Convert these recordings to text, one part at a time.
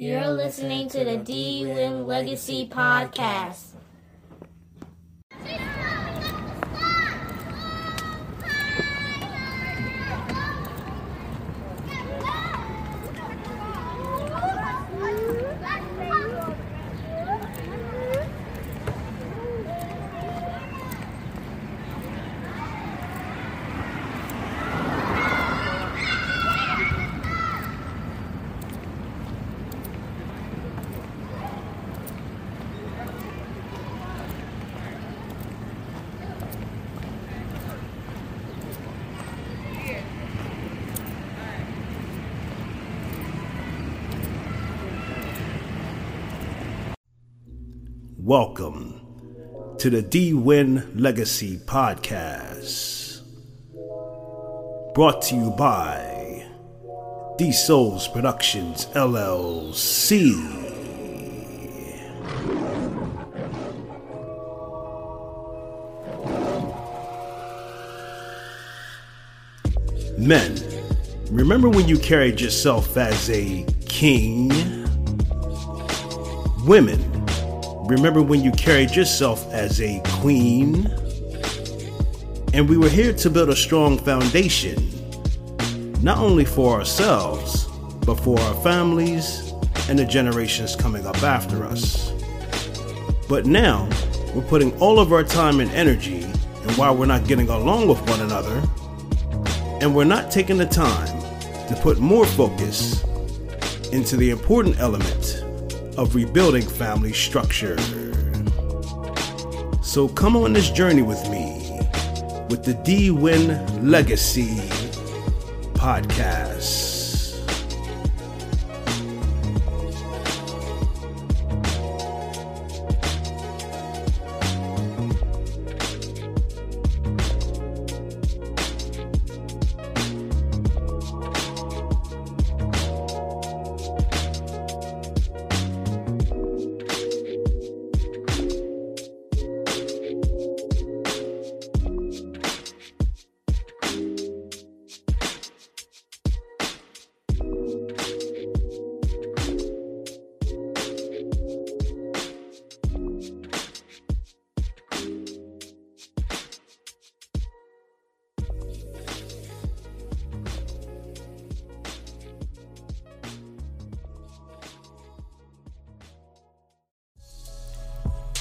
You're listening to the D Win Legacy Podcast. Welcome to the D Win Legacy Podcast. Brought to you by D Souls Productions LLC. Men, remember when you carried yourself as a king? Women, remember when you carried yourself as a queen? And we were here to build a strong foundation, not only for ourselves, but for our families and the generations coming up after us. But now, we're putting all of our time and energy, and while we're not getting along with one another, and we're not taking the time to put more focus into the important element of rebuilding family structure. So come on this journey with me with the D Win Legacy podcast.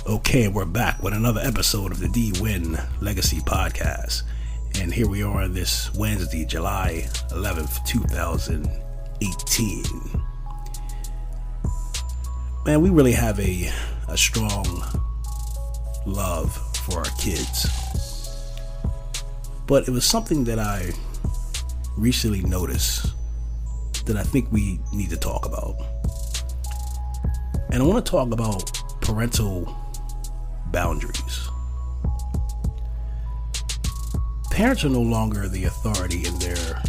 Okay, we're back with another episode of the D Win Legacy Podcast. And here we are this Wednesday, July 11th, 2018. Man, we really have a, a strong love for our kids. But it was something that I recently noticed that I think we need to talk about. And I want to talk about parental boundaries. Parents are no longer the authority in their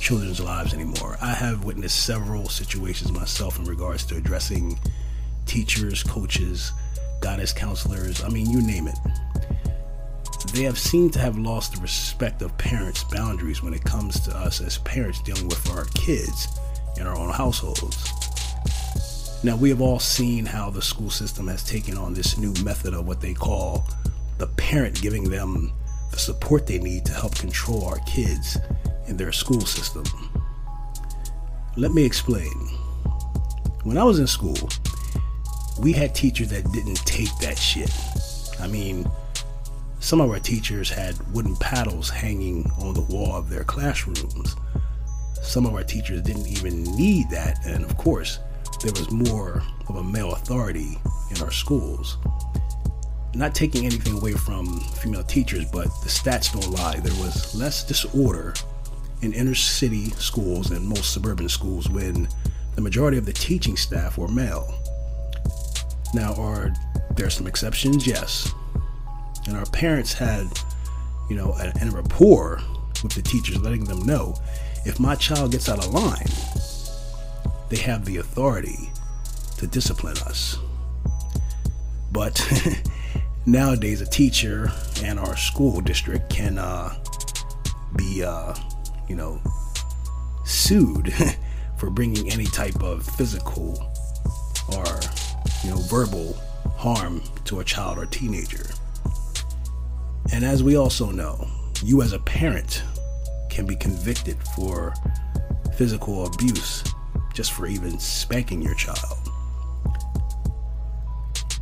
children's lives anymore. I have witnessed several situations myself in regards to addressing teachers, coaches, guidance counselors, I mean, you name it. They have seemed to have lost the respect of parents' boundaries when it comes to us as parents dealing with our kids in our own households. Now, we have all seen how the school system has taken on this new method of what they call the parent giving them the support they need to help control our kids in their school system. Let me explain. When I was in school, we had teachers that didn't take that shit. I mean, some of our teachers had wooden paddles hanging on the wall of their classrooms. Some of our teachers didn't even need that, and of course, there was more of a male authority in our schools. Not taking anything away from female teachers, but the stats don't lie. There was less disorder in inner city schools and most suburban schools when the majority of the teaching staff were male. Now, are there some exceptions? Yes. And our parents had, you know, a, a rapport with the teachers, letting them know if my child gets out of line, they have the authority to discipline us. But nowadays, a teacher and our school district can uh, be, uh, you know, sued for bringing any type of physical or, you know, verbal harm to a child or teenager. And as we also know, you as a parent can be convicted for physical abuse just for even spanking your child.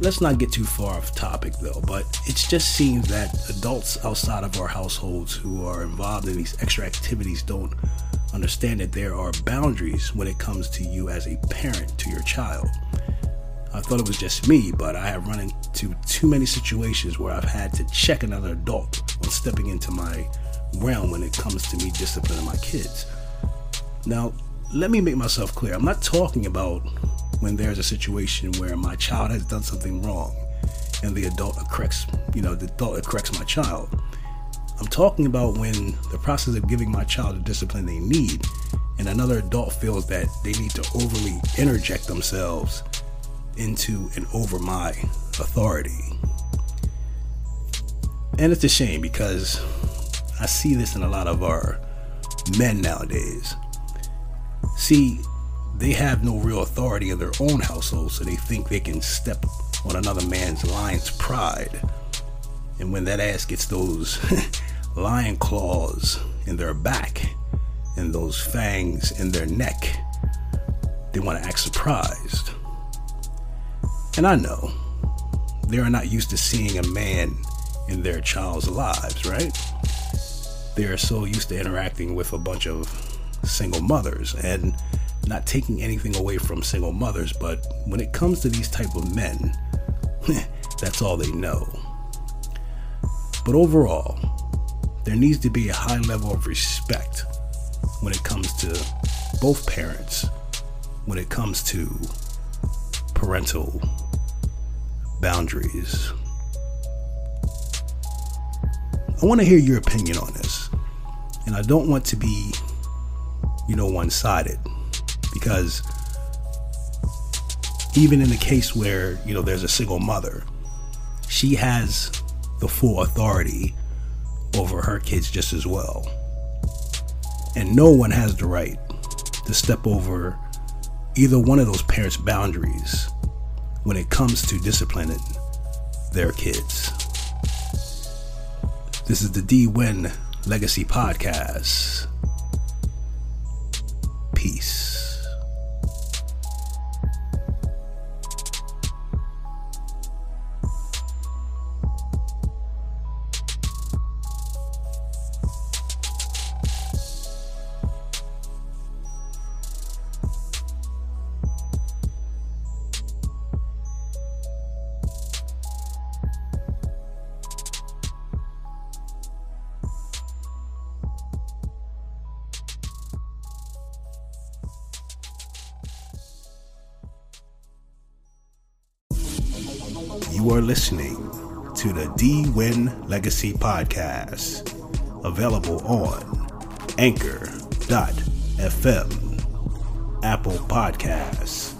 Let's not get too far off topic though, but it just seems that adults outside of our households who are involved in these extra activities don't understand that there are boundaries when it comes to you as a parent to your child. I thought it was just me, but I have run into too many situations where I've had to check another adult on stepping into my realm when it comes to me disciplining my kids. Now, let me make myself clear. I'm not talking about when there's a situation where my child has done something wrong and the adult corrects, you know, the adult corrects my child. I'm talking about when the process of giving my child the discipline they need and another adult feels that they need to overly interject themselves into and over my authority. And it's a shame because I see this in a lot of our men nowadays. See, they have no real authority in their own household, so they think they can step on another man's lion's pride. And when that ass gets those lion claws in their back and those fangs in their neck, they want to act surprised. And I know they are not used to seeing a man in their child's lives, right? They are so used to interacting with a bunch of single mothers and not taking anything away from single mothers, but when it comes to these type of men, that's all they know. But overall, there needs to be a high level of respect when it comes to both parents, when it comes to parental boundaries. I want to hear your opinion on this. And I don't want to be, you know, one sided because even in the case where, you know, there's a single mother, she has the full authority over her kids just as well. And no one has the right to step over either one of those parents' boundaries when it comes to disciplining their kids. This is the D Win Legacy Podcast. Peace. You are listening to the D Win Legacy Podcast, available on Anchor.fm, Apple Podcasts,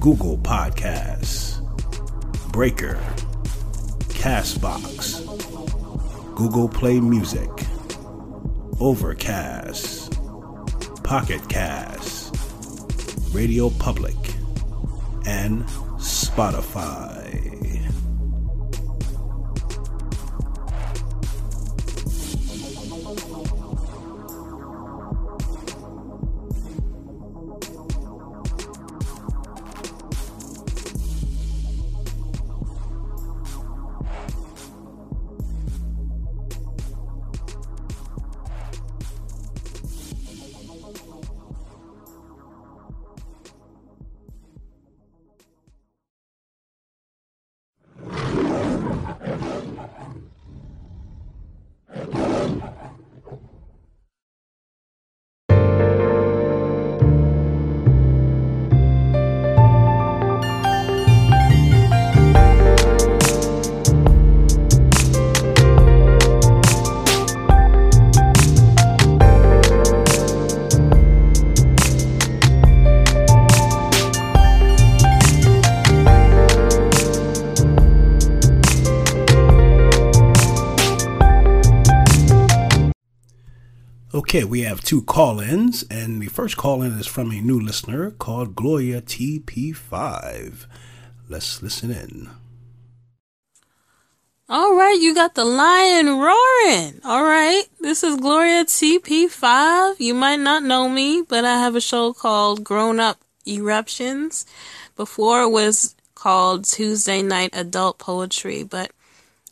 Google Podcasts, Breaker, Castbox, Google Play Music, Overcast, Pocket Cast, Radio Public, and Spotify. Okay, we have two call ins, and the first call in is from a new listener called Gloria TP5. Let's listen in. All right, you got the lion roaring. All right, this is Gloria TP5. You might not know me, but I have a show called Grown Up Eruptions. Before it was called Tuesday Night Adult Poetry, but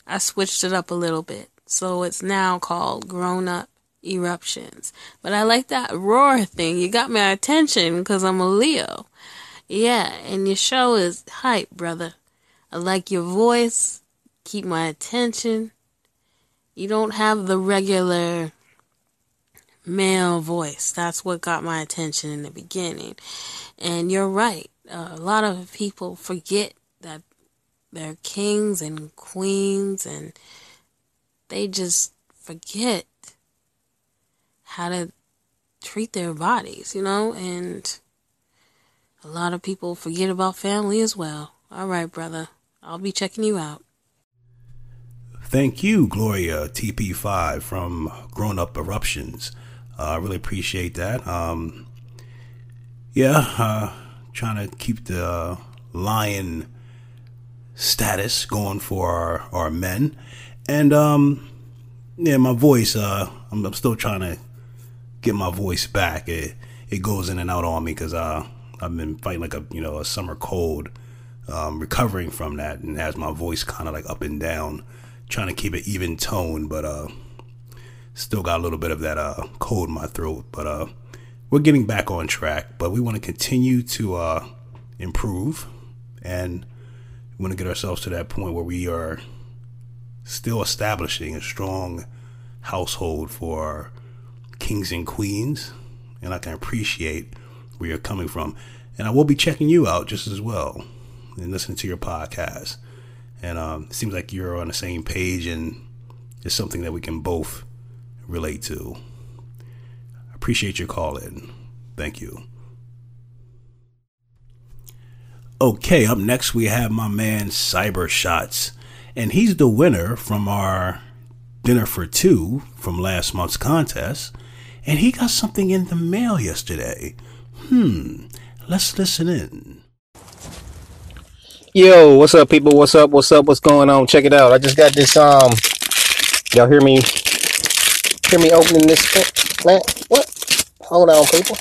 I switched it up a little bit. So it's now called Grown Up Eruptions. But I like that roar thing. You got my attention because I'm a Leo. Yeah, and your show is hype, brother. I like your voice keep my attention. You don't have the regular male voice. That's what got my attention in the beginning. And you're right. A lot of people forget that they're kings and queens and they just forget how to treat their bodies, you know, and a lot of people forget about family as well. All right, brother. I'll be checking you out. Thank you, Gloria TP5 from Grown Up Eruptions. Uh, I really appreciate that. Um, yeah, uh, trying to keep the lion status going for our, our men. And um, yeah, my voice, uh, I'm, I'm, still trying to get my voice back. It, it goes in and out on me because uh, I've been fighting like a you know a summer cold, um, recovering from that, and has my voice kind of like up and down trying to keep it even tone, but uh, still got a little bit of that uh, cold in my throat. But uh, we're getting back on track. But we want to continue to uh, improve, and we want to get ourselves to that point where we are still establishing a strong household for kings and queens. And I can appreciate where you're coming from. And I will be checking you out just as well and listening to your podcast and um, it seems like you're on the same page, and it's something that we can both relate to. I Appreciate your call in. Thank you. Okay, up next we have my man Cyber Shots, and he's the winner from our dinner for two from last month's contest, and he got something in the mail yesterday. Hmm, let's listen in. Yo, what's up, people? What's up? What's up? What's going on? Check it out. I just got this. Um, y'all hear me? Hear me opening this? Man, what? Hold on, people.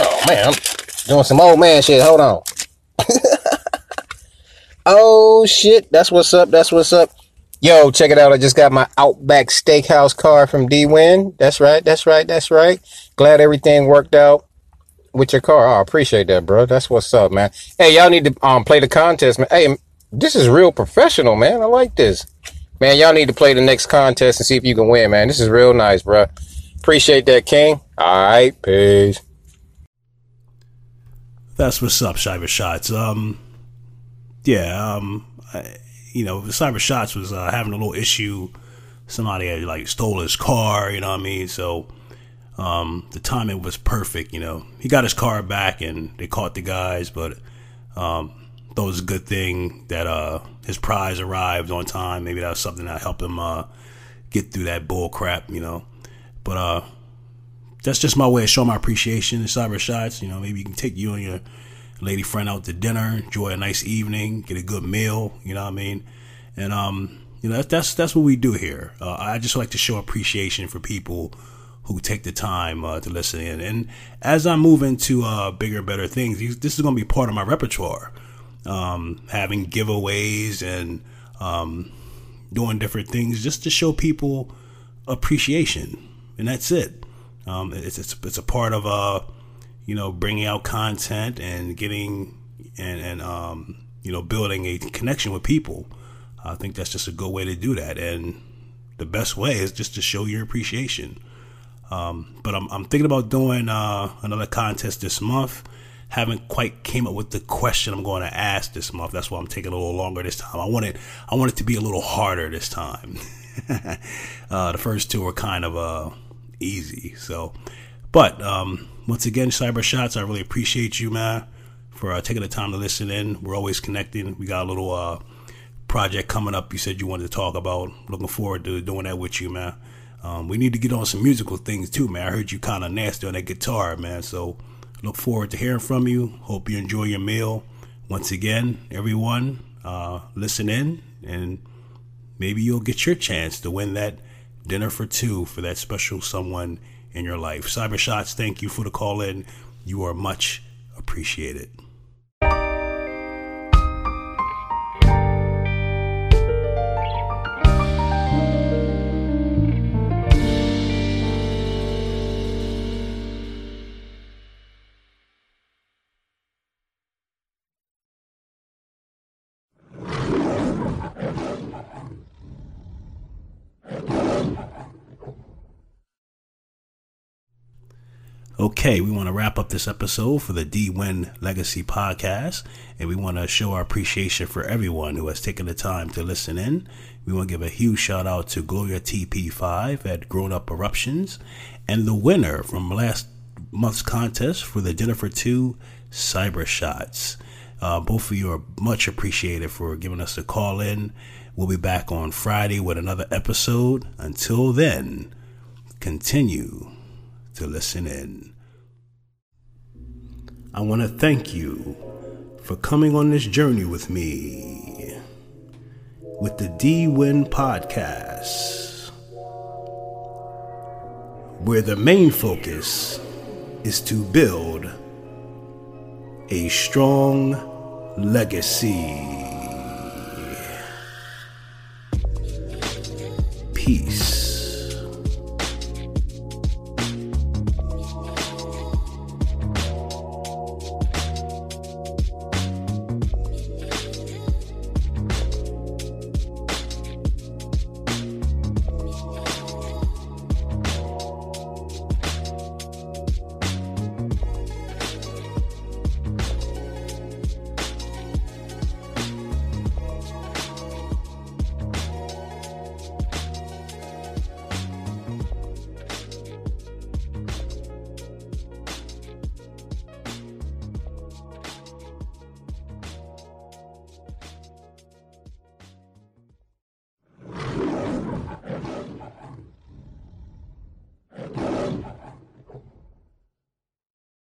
Oh man, I'm doing some old man shit. Hold on. oh shit, that's what's up. That's what's up. Yo, check it out. I just got my Outback Steakhouse card from D Win. That's right. That's right. That's right. Glad everything worked out with your car. Oh, I appreciate that, bro. That's what's up, man. Hey, y'all need to um play the contest, man. Hey, this is real professional, man. I like this. Man, y'all need to play the next contest and see if you can win, man. This is real nice, bro. Appreciate that, King. All right, peace. That's what's up, Cyber Shots. Um, yeah, um, I, you know, Cyber Shots was uh, having a little issue. Somebody had like stole his car, you know what I mean? So um, the timing was perfect. You know, he got his car back and they caught the guys, but um, thought it was a good thing that uh, his prize arrived on time. Maybe that was something that helped him uh, get through that bull crap. You know, but uh, that's just my way of showing my appreciation to Cyber Shots. You know, maybe you can take you and your lady friend out to dinner, enjoy a nice evening, get a good meal. You know what I mean? And um, you know that's that's that's what we do here. Uh, I just like to show appreciation for people who take the time uh, to listen in. And as I move into uh, bigger, better things, this is going to be part of my repertoire. Um, having giveaways and um, doing different things just to show people appreciation, and that's it. Um, it's, it's it's a part of uh, you know bringing out content and getting and and um, you know building a connection with people. I think that's just a good way to do that, and the best way is just to show your appreciation. Um, but I'm, I'm, thinking about doing uh, another contest this month. Haven't quite came up with the question I'm going to ask this month. That's why I'm taking a little longer this time. I want it. I want it to be a little harder this time. uh, the first two were kind of uh, easy. So, but um, once again, Cyber Shots, I really appreciate you, man, for uh, taking the time to listen in. We're always connecting. We got a little uh, project coming up. You said you wanted to talk about. Looking forward to doing that with you, man. Um, we need to get on some musical things too, man. I heard you kind of nasty on that guitar, man. So Look forward to hearing from you. Hope you enjoy your meal. Once again, everyone, uh, listen in and maybe you'll get your chance to win that dinner for two for that special someone in your life. Cyber Shots, thank you for the call in. You are much appreciated. Okay, we want to wrap up this episode for the D Win Legacy podcast, and we want to show our appreciation for everyone who has taken the time to listen in. We want to give a huge shout out to Gloria TP5 at Grown Up Eruptions, and the winner from last month's contest for the Dinner for Two Cyber Shots. Uh, both of you are much appreciated for giving us a call in. We'll be back on Friday with another episode. Until then, continue to listen in. I want to thank you for coming on this journey with me with the D Win podcast, where the main focus is to build a strong legacy. Peace.